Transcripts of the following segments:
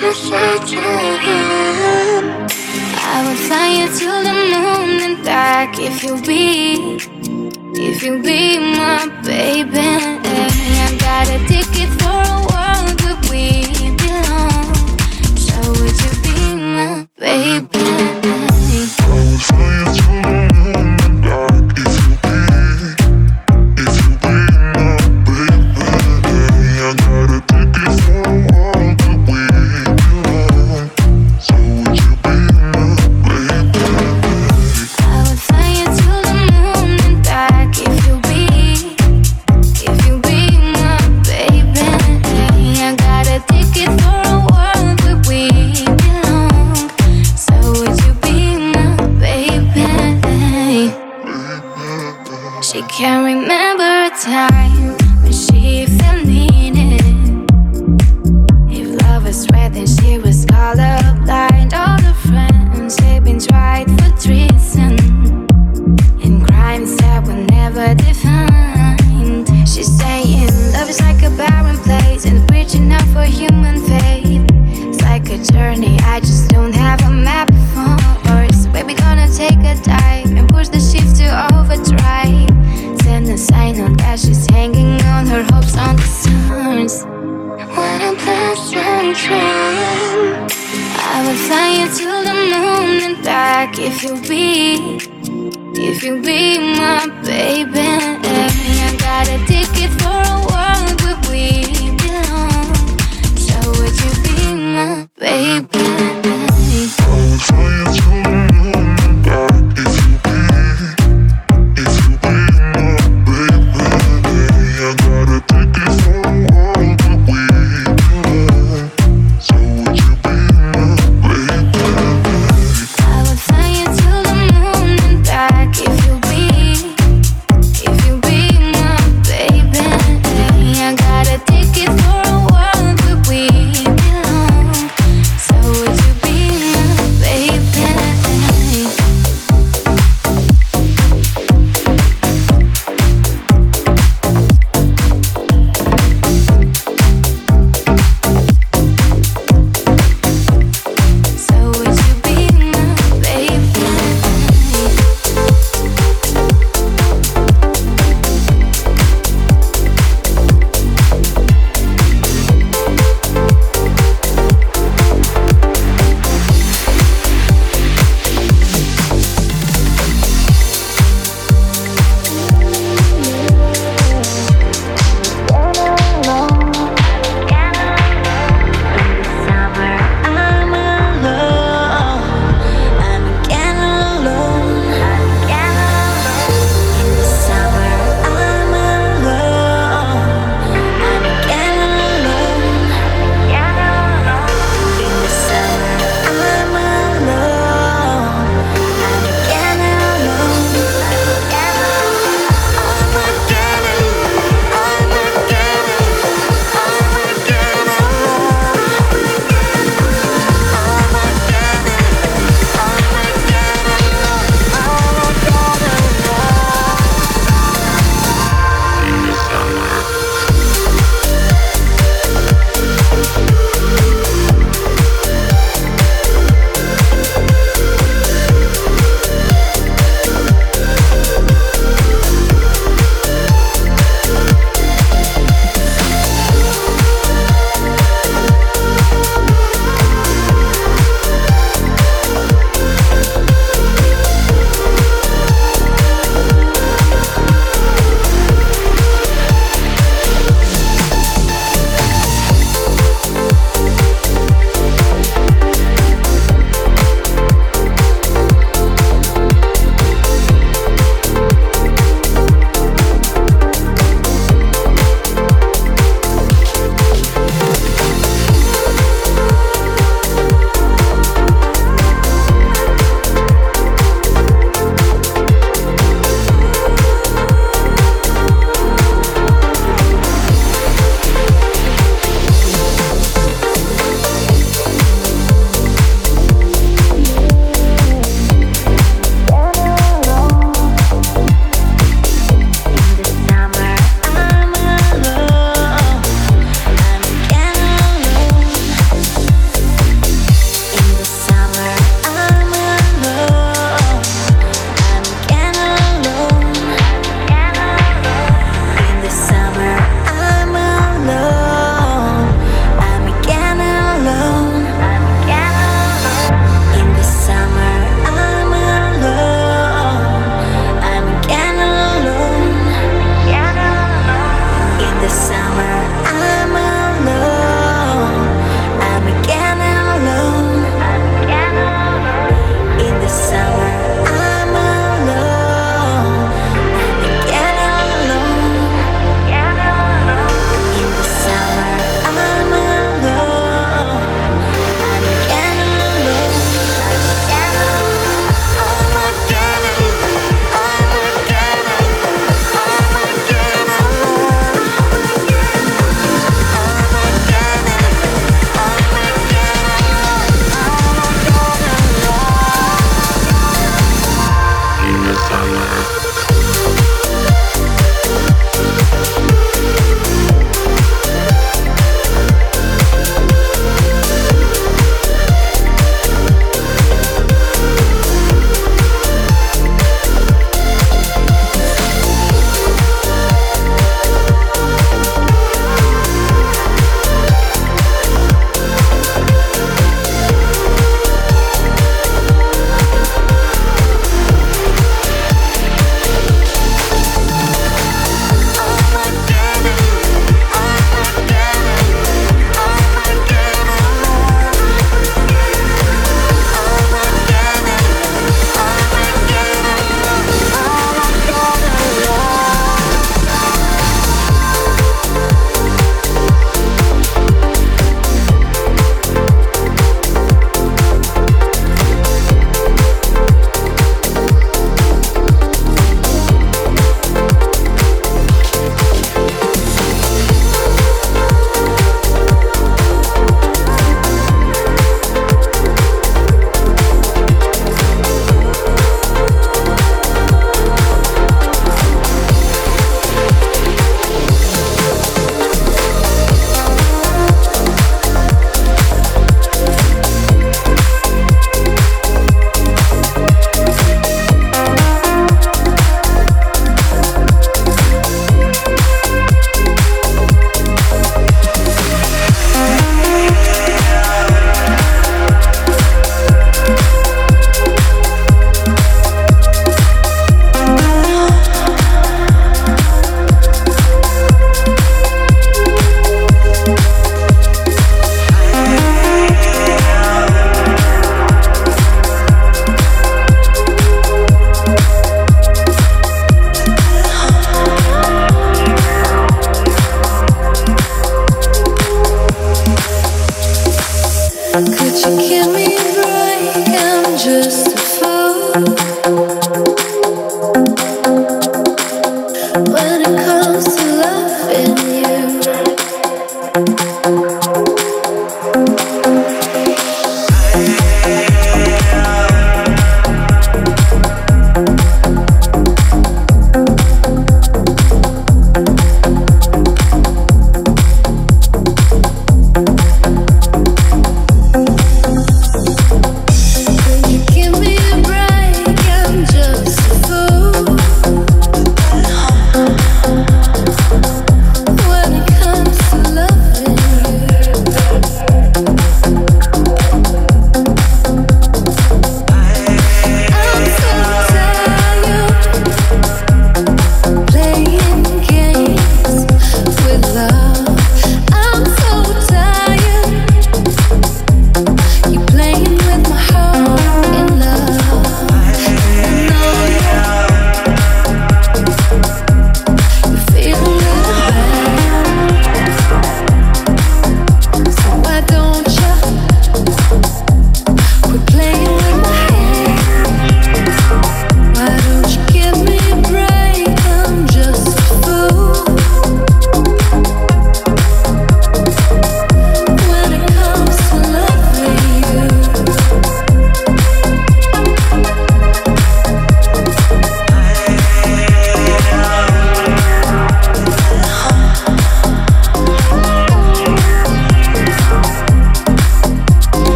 said to him. I will fly you to the moon and back if you'll be If you'll be my baby. I got a ticket for a world where we belong. So would you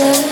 closer.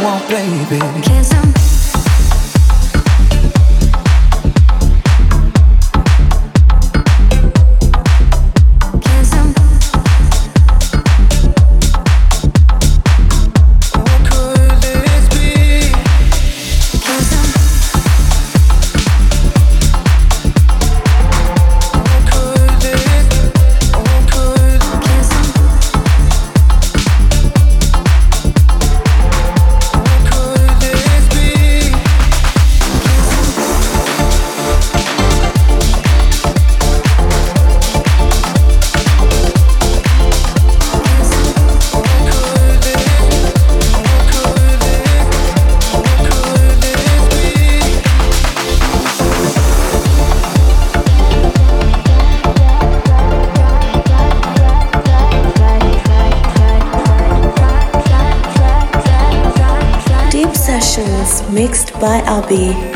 Mixed by Abee.